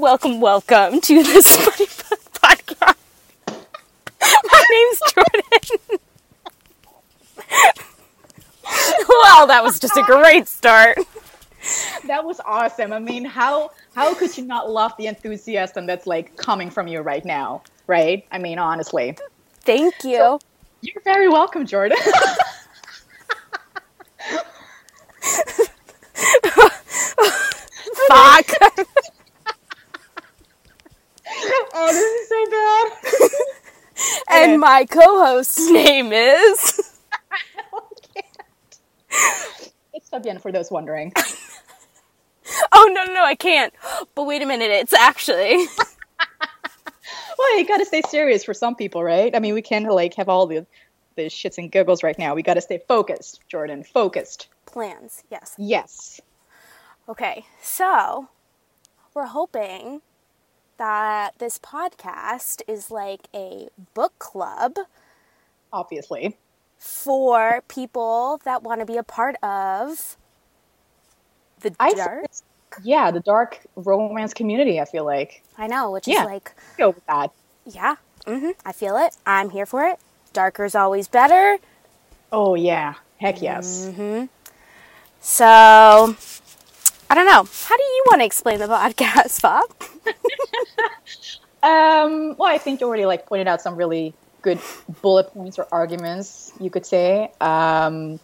welcome, welcome, to the Smutty Podcast. My name's Jordan. well, that was just a great start. That was awesome. I mean, how how could you not love the enthusiasm that's like coming from you right now, right? I mean, honestly. Thank you. You're very welcome, Jordan. Fuck. oh, this is so bad. and my co-host's name is. It's Fabienne for those wondering. Oh no, no, no, I can't. But wait a minute, it's actually. Well, you gotta stay serious for some people, right? I mean, we can't like have all the the shits and giggles right now. We gotta stay focused, Jordan. Focused. Plans, yes. Yes. Okay, so we're hoping that this podcast is like a book club Obviously. for people that want to be a part of the I dark. yeah, the dark romance community. I feel like I know, which Yeah. is like, go with that. yeah, hmm I feel it. I'm here for it. Darker's always better. Oh yeah, heck yes. Mm-hmm. So, I don't know. How do you want to explain the podcast, Fab? Um, well, I think you already like pointed out some really good bullet points or arguments, you could say. Um,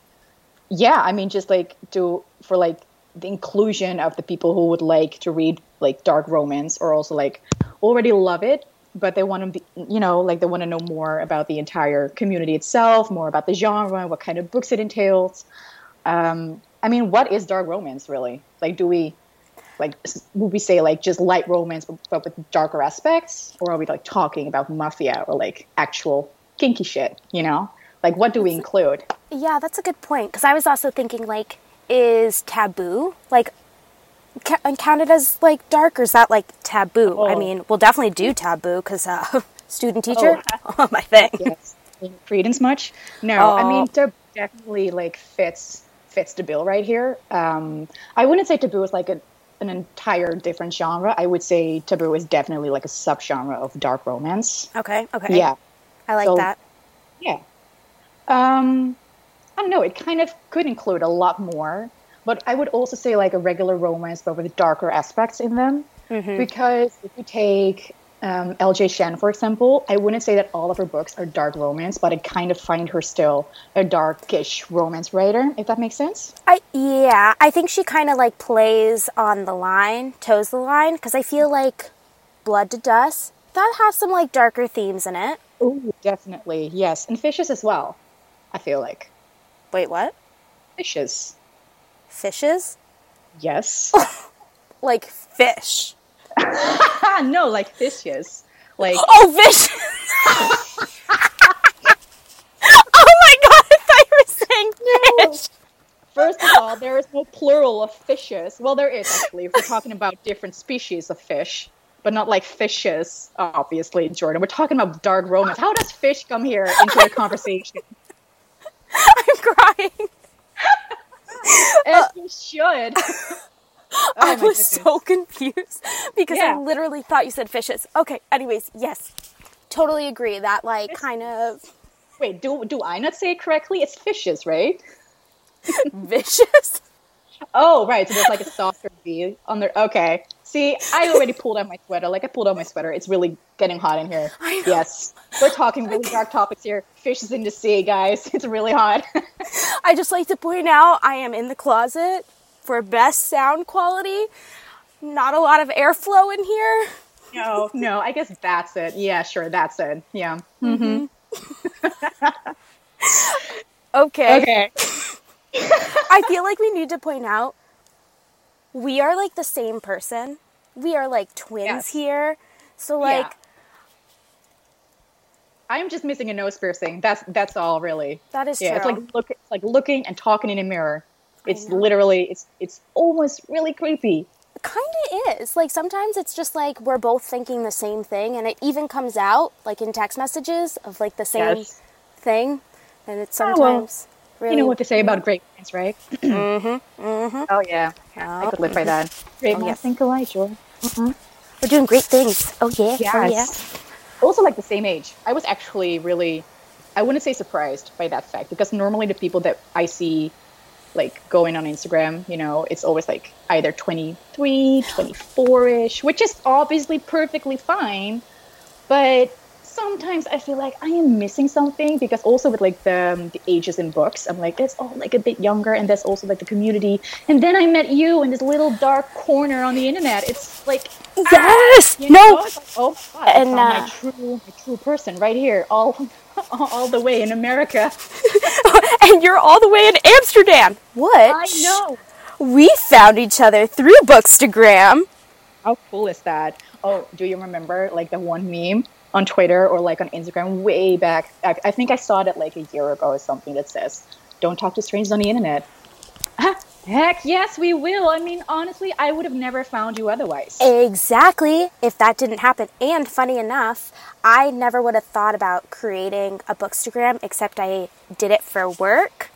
yeah, I mean, just like to for like the inclusion of the people who would like to read like dark romance or also like already love it, but they want to be, you know, like they want to know more about the entire community itself, more about the genre, what kind of books it entails. Um, I mean, what is dark romance really? Like, do we like would we say like just light romance but, but with darker aspects or are we like talking about mafia or like actual kinky shit you know like what do we include Yeah, that's a good point. Because I was also thinking, like, is taboo like ca- counted as like dark, or is that like taboo? I Oh. mean, we'll definitely do taboo because uh, student teacher, oh. my thing. yes credence much no i Oh. mean taboo definitely like fits fits the bill right here um i wouldn't say taboo is like a, an entire different genre i would say taboo is definitely like a subgenre of dark romance Okay, okay, yeah I like So- that. Yeah. Um, I don't know. It kind of could include a lot more, but I would also say like a regular romance, but with darker aspects in them. Mm-hmm. Because if you take um, L.J. Shen, for example, I wouldn't say that all of her books are dark romance, but I kind of find her still a darkish romance writer, if that makes sense. I yeah, I think she kind of like plays on the line, toes the line, because I feel like Blood to Dust that has some like darker themes in it. Oh, definitely. Yes. And fishes as well, I feel like. Wait, what? Fishes. Fishes? Yes. Like fish? no, like fishes. Like. Oh, fish! oh my god! I thought you were saying fish. First of all, there is no plural of fishes. Well, there is actually, if we're talking about different species of fish, but not like fishes, obviously, Jordan. We're talking about dark romance. How does fish come here into the conversation? I'm crying. As you should. Oh I was goodness. so confused because I literally thought you said fishes. Okay, anyways, yes. Totally agree. That like kind of Wait, do do I not say it correctly? It's fishes, right? vicious. Oh, right. So there's like a softer V on there. Okay. See, I already pulled out my sweater. Like I pulled out my sweater. It's really getting hot in here. Yes, we're talking really dark topics here. Fishes in the sea, guys. It's really hot. I just like to point out I am in the closet for best sound quality. Not a lot of airflow in here. No, no, I guess that's it. Yeah, sure, that's it. Yeah. Mm-hmm. Mm-hmm. Okay. Okay. I feel like we need to point out we are like the same person. We are like twins Yes. here. So like Yeah. I'm just missing a nose piercing. That's that's all really. that is Yeah, true. it's like look it's like looking and talking in a mirror. It's know. literally it's it's almost really creepy. kind of is. Like sometimes it's just like we're both thinking the same thing and it even comes out like in text messages of like the same Yes. thing and it's Oh, well, sometimes really You know what to say about great minds, right? mm-hmm. Mm-hmm. Oh yeah. I Oh. could live by that. Great Oh, minds yes. think alike, sure. We're doing great things. Oh yeah. Oh yeah. Also, like the same age. I was actually really, I wouldn't say surprised by that fact because normally the people that I see like going on Instagram, you know, it's always like either 23, 24 ish, which is obviously perfectly fine. But sometimes I feel like I am missing something because also with like the, um, the ages in books, I'm like, that's all like a bit younger and that's also like the community. And then I met you in this little dark corner on the internet. It's like, Yes. you no. know, it's like, oh God, And, uh, my true, my true person right here, all, all the way in America. and you're all the way in Amsterdam. What? I know. We found each other through Bookstagram. How cool is that? Oh, do you remember like the one meme on Twitter or like on Instagram way back? I, I think I saw it like a year ago or something that says, "Don't talk to strangers on the internet." Heck yes, we will. I mean, honestly, I would have never found you otherwise. Exactly. If that didn't happen, and funny enough, I never would have thought about creating a Bookstagram except I did it for work.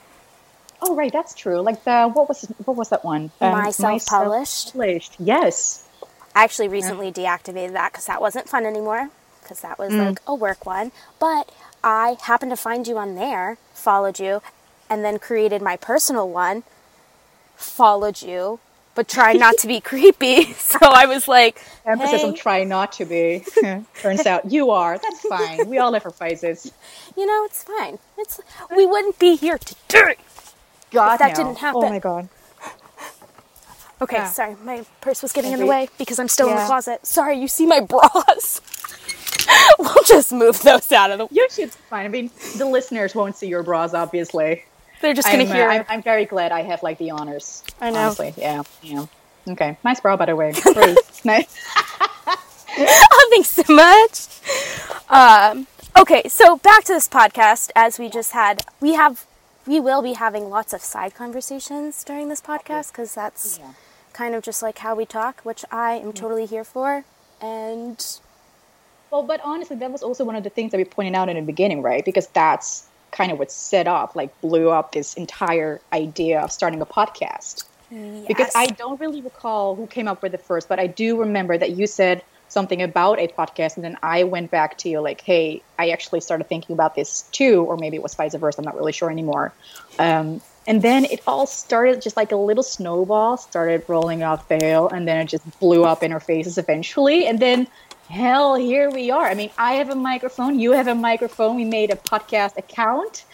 Oh, right, that's true. Like the what was what was that one? Um, My self-published. Self-published. Yes. I actually recently deactivated that because that wasn't fun anymore because that was like a work one. But I happened to find you on there, followed you, and then created my personal one, followed you, but tried not to be creepy. So I was like, Emphasis on hey, try not to be. Turns out you are. That's fine. We all have our phases. you know, it's fine. It's we wouldn't be here today. God, that no. didn't happen. Oh my god. Okay, Yeah. sorry, my purse was getting in the way because I'm still in the closet. Sorry, you see my bras. we'll just move those out of the. You should fine. I mean, the listeners won't see your bras, obviously. They're just gonna I'm, uh, hear. I'm, I'm very glad I have like the honors. I know. Honestly, yeah, yeah. Okay, nice bra, by the way. Nice. oh, thanks so much. Um, okay, so back to this podcast. As we just had, we have, we will be having lots of side conversations during this podcast because that's Yeah. kind of just like how we talk, which I am totally here for. And Well, but honestly, that was also one of the things that we pointed out in the beginning, right? Because that's kind of what set off, like, blew up this entire idea of starting a podcast. because. I don't really recall who came up with it first, but I do remember that you said something about a podcast, and then I went back to you like, "Hey, I actually started thinking about this too," or maybe it was vice versa. I'm not really sure anymore. Um, and then it all started just like a little snowball started rolling off the hill, and then it just blew up in our faces eventually. And then, hell, here we are. I mean, I have a microphone, you have a microphone. We made a podcast account.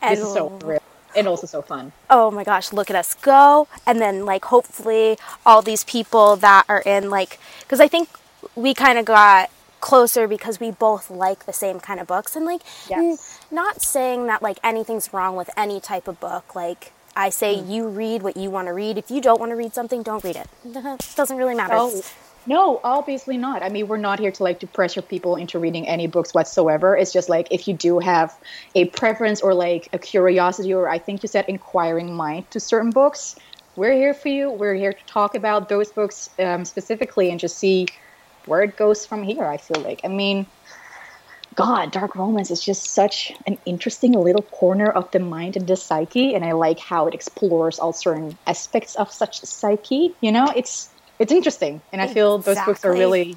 This is so real and also so fun. oh my gosh, look at us go. And then, like, hopefully, all these people that are in, like, because I think we kind of got closer because we both like the same kind of books. And, like, n- not saying that, like, anything's wrong with any type of book. Like, I say you read what you want to read. If you don't want to read something, don't read it. It doesn't really matter. Oh, no, obviously not. I mean, we're not here to like to pressure people into reading any books whatsoever. It's just like if you do have a preference or like a curiosity or I think you said inquiring mind to certain books, we're here for you. We're here to talk about those books um, specifically and just see where it goes from here. I feel like. I mean, God, dark romance is just such an interesting little corner of the mind and the psyche, and I like how it explores all certain aspects of such psyche. You know, it's it's interesting, and I feel those books are really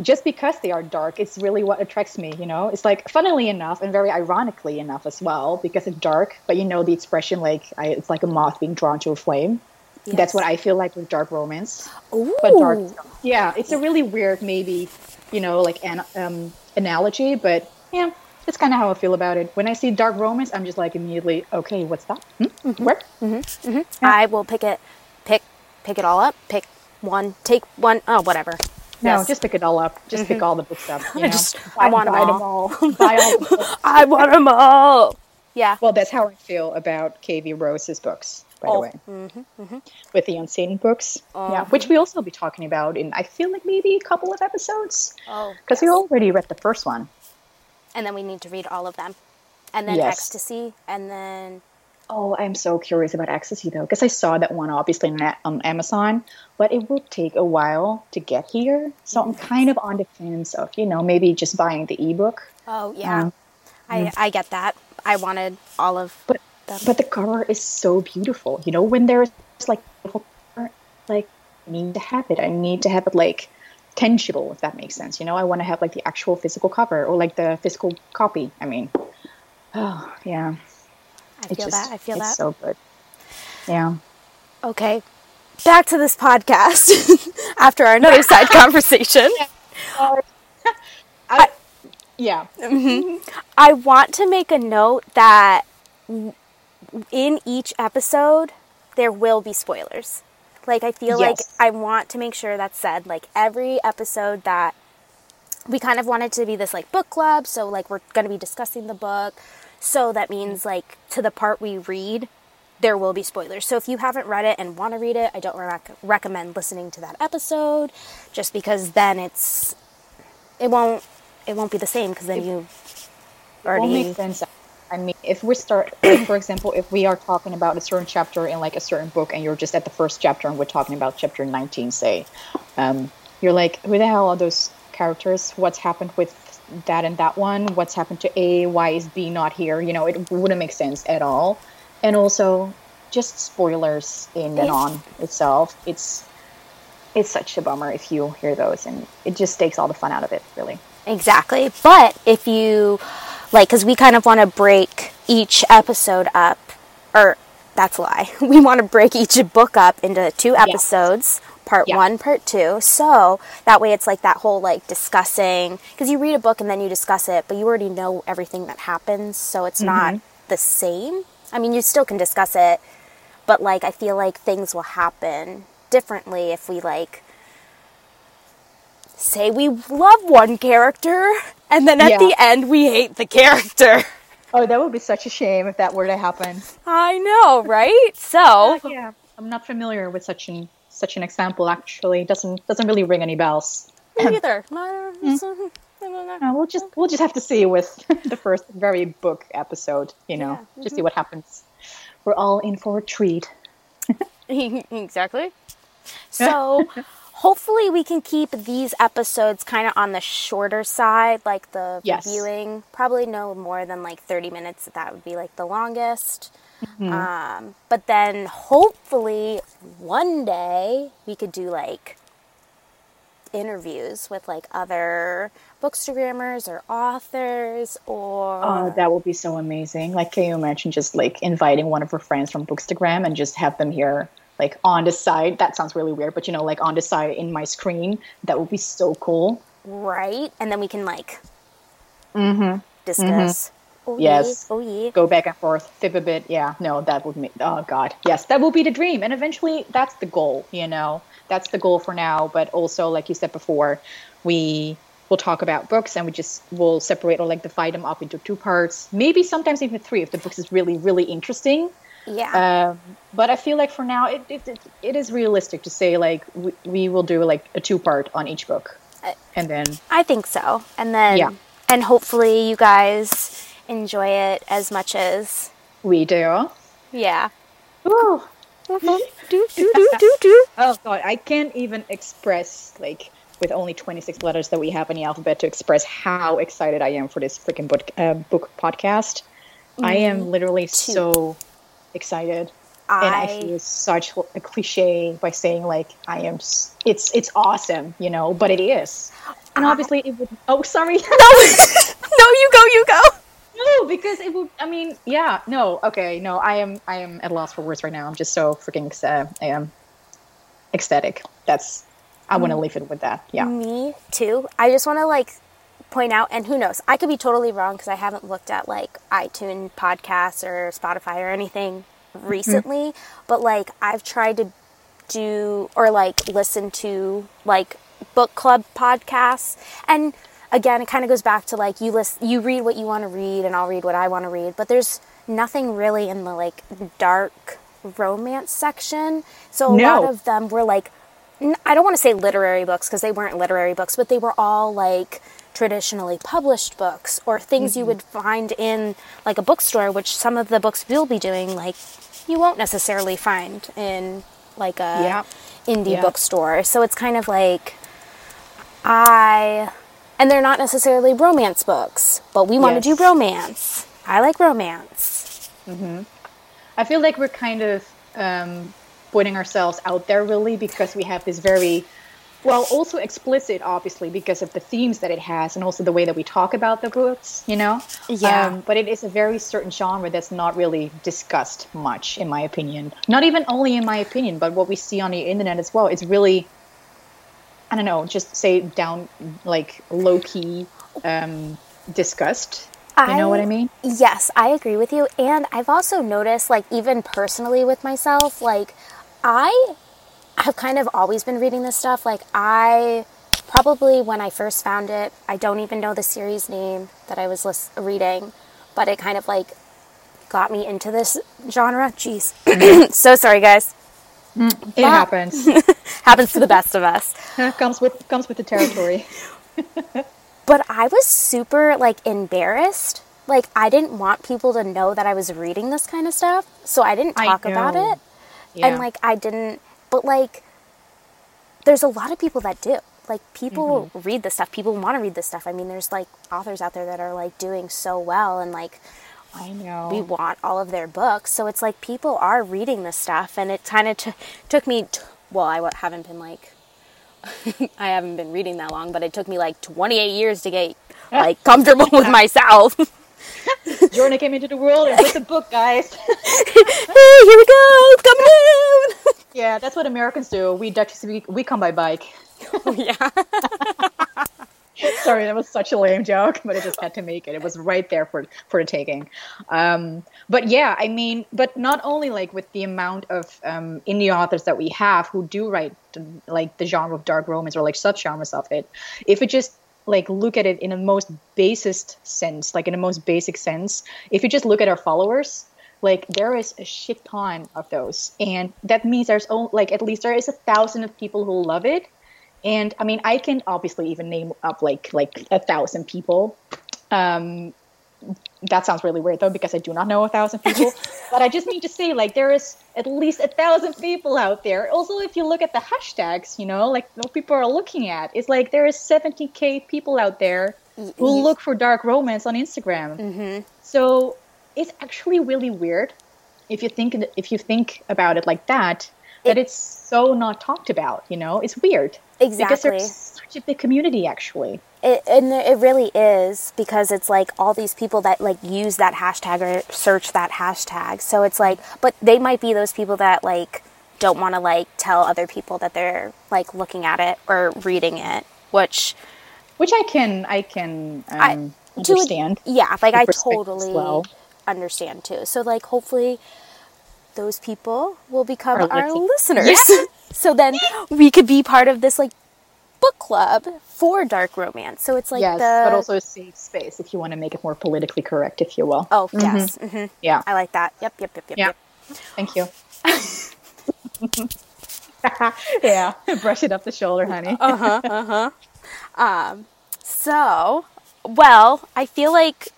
just because they are dark. It's really what attracts me. You know, it's like funnily enough and very ironically enough as well because it's dark, but you know the expression like I, it's like a moth being drawn to a flame. That's what I feel like with dark romance Ooh. but dark yeah it's a really weird maybe you know like an um, analogy but yeah that's kind of how i feel about it when i see dark romance i'm just like immediately okay what's that hmm? where I will pick it, pick, pick it all up. Pick one, take one. Oh, whatever. no Yes. just pick it all up just pick all the books up you I know? just- buy, I want them all. all all the. I want them all. Yeah. well that's how i feel about kv rose's books by the Oh, way. Mm-hmm, mm-hmm. with the unseen books. Yeah um, which we also will be talking about in i feel like maybe a couple of episodes. Oh, because we already read the first one. And then we need to read all of them, and then Yes. ecstasy, and then Oh, I'm so curious about Ecstasy though, because I saw that one obviously on, on Amazon, but it will take a while to get here. So I'm mm-hmm. kind of on the fence of, you know, maybe just buying the ebook. oh yeah, Um, I mm. I get that. I wanted all of But them. but the cover is so beautiful. You know, when there's like like I need to have it. I need to have it like tangible, if that makes sense. You know, I want to have like the actual physical cover or like the physical copy. I mean, oh yeah. I feel just, that. I feel it's that. so good. Yeah. Okay, back to this podcast after our another side conversation. I, yeah. Mm-hmm. I want to make a note that in each episode there will be spoilers. Like I feel like I want to make sure that's said. Like every episode that we kind of wanted to be this like book club, so like we're going to be discussing the book. So that means like to the part we read, there will be spoilers. So if you haven't read it and want to read it, I don't rec- recommend listening to that episode just because then it's it won't it won't be the same because then you It won't already. I mean, if we start, like, for example, if we are talking about a certain chapter in like a certain book, and you're just at the first chapter, and we're talking about chapter 19, say, um, you're like, who the hell are those characters? What's happened with that and that one? What's happened to A? Why is B not here? You know, it wouldn't make sense at all. And also, just spoilers in and on itself. It's it's such a bummer if you hear those, and it just takes all the fun out of it, really. Exactly. But if you like, because we kind of want to break each episode up, or that's a lie. We want to break each book up into two episodes, part Yeah. one, part two. So that way it's like that whole like discussing, because you read a book and then you discuss it, but you already know everything that happens. So it's not mm-hmm. the same. I mean, you still can discuss it, but like I feel like things will happen differently if we like say we love one character and then at Yeah. the end we hate the character. Oh, that would be such a shame if that were to happen. I know, right? So, yeah, I'm not familiar with such an such an example. Actually, doesn't doesn't really ring any bells. me neither. Uh, we'll just we'll just have to see with the first very book episode. You know, Yeah, just see what happens. We're all in for a treat. exactly. So, hopefully, we can keep these episodes kind of on the shorter side, like the Yes. reviewing. Probably no more than like 30 minutes. That would be like the longest. Mm-hmm. Um, but then, hopefully, one day we could do like interviews with like other bookstagrammers or authors or Oh, that would be so amazing. Like, can you imagine just like inviting one of her friends from Bookstagram and just have them here, like on the side? That sounds really weird, but you know, like on the side in my screen. That would be so cool. right and then we can like Mm-hmm. discuss oh Yes. yeah, oh yeah go back and forth, fib a bit. Yeah, no, that would make. Oh God, yes, that will be the dream, and eventually, that's the goal. You know, that's the goal for now. But also, like you said before, we will talk about books, and we just will separate or like divide them up into two parts, maybe sometimes even three if the books is really, really interesting. Yeah Um, but I feel like for now, it it, it, it is realistic to say like we, we will do like a two part on each book, and then i think so and then Yeah. and hopefully you guys enjoy it as much as we do. yeah Ooh. do do do do do Oh god, I can't even express like with only 26 letters that we have in the alphabet to express how excited I am for this freaking book uh, book podcast. I am literally so excited. And I I- feel such a cliche by saying like I am it's it's awesome, you know, but it is. And obviously it would Oh, sorry. no no you go you go no, because it would I mean, yeah, no. Okay, no. I am I am at a loss for words right now. I'm just so freaking uh, I am ecstatic. That's I want to leave it with that. Yeah. Me too. I just want to like point out, and who knows, I could be totally wrong because I haven't looked at like iTunes podcasts or Spotify or anything mm-hmm. recently. But like I've tried to do or like listen to like book club podcasts, and again, it kind of goes back to like you list, you read what you want to read, and I'll read what I want to read. But there's nothing really in the like dark romance section. So a No. lot of them were like I don't want to say literary books because they weren't literary books, but they were all like traditionally published books or things you would find in like a bookstore, which some of the books we'll be doing, like you won't necessarily find in like a Yeah. indie Yeah. bookstore. So it's kind of like I, and they're not necessarily romance books, but we want to do romance. I like romance. I feel like we're kind of um, putting ourselves out there really because we have this very well also explicit obviously because of the themes that it has and also the way that we talk about the books you know? Yeah. um, but it is a very certain genre that's not really discussed much in my opinion. Not even only in my opinion but what we see on the internet as well. It's really i don't know just say down like low key um, discussed. You know what i mean? Yes, I agree with you. And I've also noticed, like, even personally with myself, like, I have kind of always been reading this stuff. Like, I probably when I first found it, I don't even know the series name that I was lis- reading, but it kind of like got me into this genre. Jeez. Mm. so sorry, guys. Mm, it happens Happens to the best of us. comes with comes with the territory But I was super like embarrassed. Like I didn't want people to know that I was reading this kind of stuff, so I didn't I talk about it. Yeah. And like I didn't but like there's a lot of people that do. Like people Mm-hmm. read this stuff. People want to read this stuff. I mean, there's like authors out there that are like doing so well and like i know we want all of their books. So it's like people are reading this stuff, and it kind of t- took me. T- well, I w- haven't been like, I haven't been reading that long, but it took me like 28 years to get like comfortable with myself. Jordan came into the world and with the book, guys. hey, here we go, come on. Yeah, that's what Americans do. We Dutchies, we, we come by bike. yeah. Sorry, that was such a lame joke, but I just had to make it. It was right there for for the taking. Um, but yeah, I mean, but not only like with the amount of um, indie authors that we have who do write like the genre of dark romance or like subgenres of it, if we just like look at it in the most basest sense, like in the most basic sense, if you just look at our followers, like there is a shit ton of those, and that means there's only like at least there is a thousand of people who love it and I mean, I can obviously even name up like like a thousand people. Um, that sounds really weird though, because I do not know a thousand people. but I just need to say, like, there is at least a thousand people out there. Also, if you look at the hashtags, you know, like what people are looking at, it's like there is 70k people out there who look for dark romance on Instagram. Mm-hmm. So it's actually really weird if you think if you think about it like that. That it's so not talked about, you know, it's weird. Because Exactly. there's such a big community, actually. It, and it really is because it's like all these people that like use that hashtag or search that hashtag. So it's like, but they might be those people that like don't want to like tell other people that they're like looking at it or reading it, which Which I can, I can um, I- a- understand. yeah, like I totally well. Understand too. So like hopefully those people will become our listening. listeners. so then we could be part of this like book club for dark romance. So it's like yes, the but also a safe space if you want to make it more politically correct, if you will. Oh, yes. mm-hmm. Yeah, I like that. Yep, yep, yep, yep, yeah. yep. Thank you. yeah, brush it up the shoulder, honey. Uh huh. Uh huh. Um, so, well, I feel like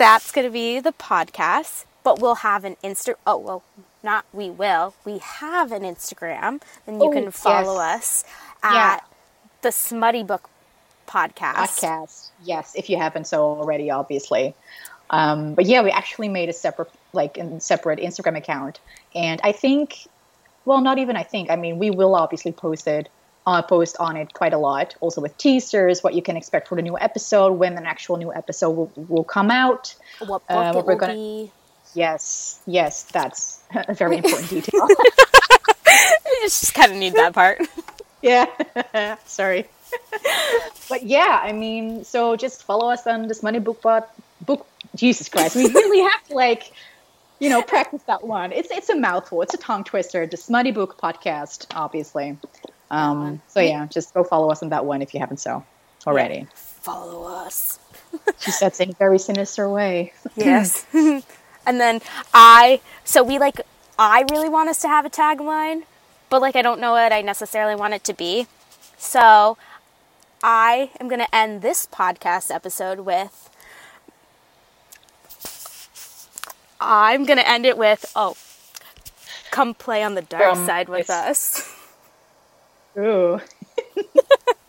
that's going to be the podcast, but we'll have an Insta. Oh, well, not we will. We have an Instagram, and you Oh, can follow yes. us at Yeah. the Smutty Book Podcast. podcast. Yes, if you haven't so already, obviously. Um, but yeah, we actually made a separate, like, a separate Instagram account, and I think, well, not even I think. I mean, we will obviously post it, uh, post on it quite a lot. Also with teasers, what you can expect for the new episode, when an actual new episode will, will come out. What book Uh, we're gonna- be? Yes, yes, that's a very important detail. I just kind of need that part. yeah, sorry. but yeah, I mean, so just follow us on this Money Book Bot book. Jesus Christ, we really have to like, you know, practice that one. It's it's a mouthful. It's a tongue twister. The Smutty Book Podcast, obviously. Um, so yeah, just go follow us on that one if you haven't so already. Follow us. She said in a very sinister way. Yes. and then I, so we like, I really want us to have a tagline, but like I don't know what I necessarily want it to be. So I am going to end this podcast episode with, I'm going to end it with, oh, come play on the dark From side with us. Ooh.